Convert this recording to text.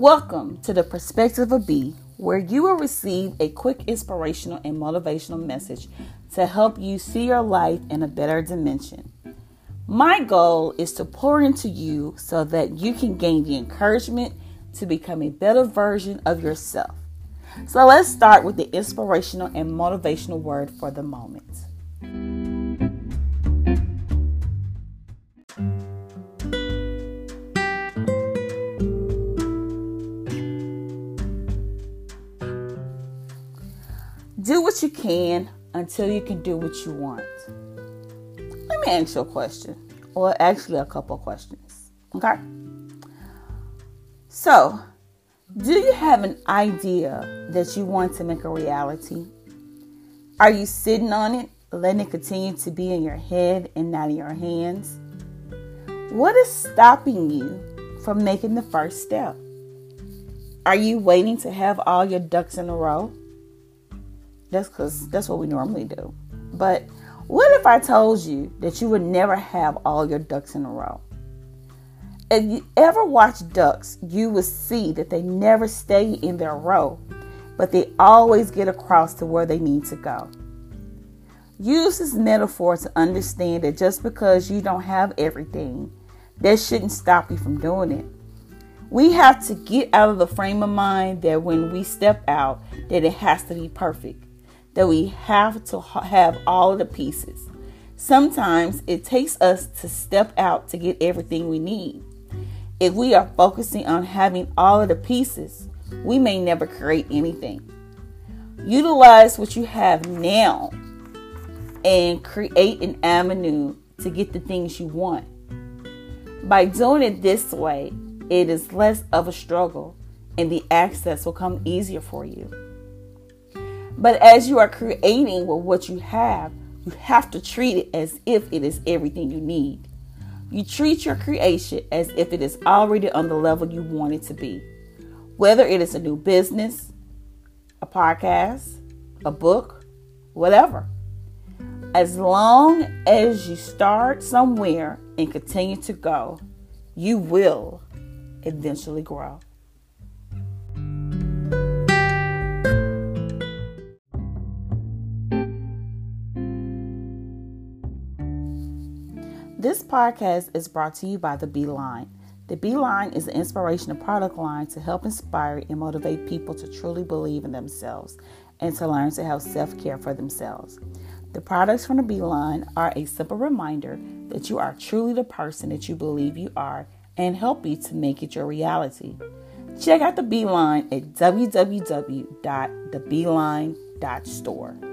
Welcome to the Perspective of B, where you will receive a quick inspirational and motivational message to help you see your life in a better dimension. My goal is to pour into you so that you can gain the encouragement to become a better version of yourself. So let's start with the inspirational and motivational word for the moment. Do what you can until you can do what you want. Let me ask you a question, or actually a couple questions. Okay? So, do you have an idea that you want to make a reality? Are you sitting on it, letting it continue to be in your head and not in your hands? What is stopping you from making the first step? Are you waiting to have all your ducks in a row? That's because that's what we normally do. But what if I told you that you would never have all your ducks in a row? If you ever watch ducks, you will see that they never stay in their row, but they always get across to where they need to go. Use this metaphor to understand that just because you don't have everything, that shouldn't stop you from doing it. We have to get out of the frame of mind that when we step out, that it has to be perfect that we have to have all the pieces. Sometimes it takes us to step out to get everything we need. If we are focusing on having all of the pieces, we may never create anything. Utilize what you have now and create an avenue to get the things you want. By doing it this way, it is less of a struggle and the access will come easier for you. But as you are creating with what you have, you have to treat it as if it is everything you need. You treat your creation as if it is already on the level you want it to be. Whether it is a new business, a podcast, a book, whatever. As long as you start somewhere and continue to go, you will eventually grow. This podcast is brought to you by the B Line. The B Line is an inspirational product line to help inspire and motivate people to truly believe in themselves and to learn to have self care for themselves. The products from the B Line are a simple reminder that you are truly the person that you believe you are and help you to make it your reality. Check out the B Line at www.thebeeline.store.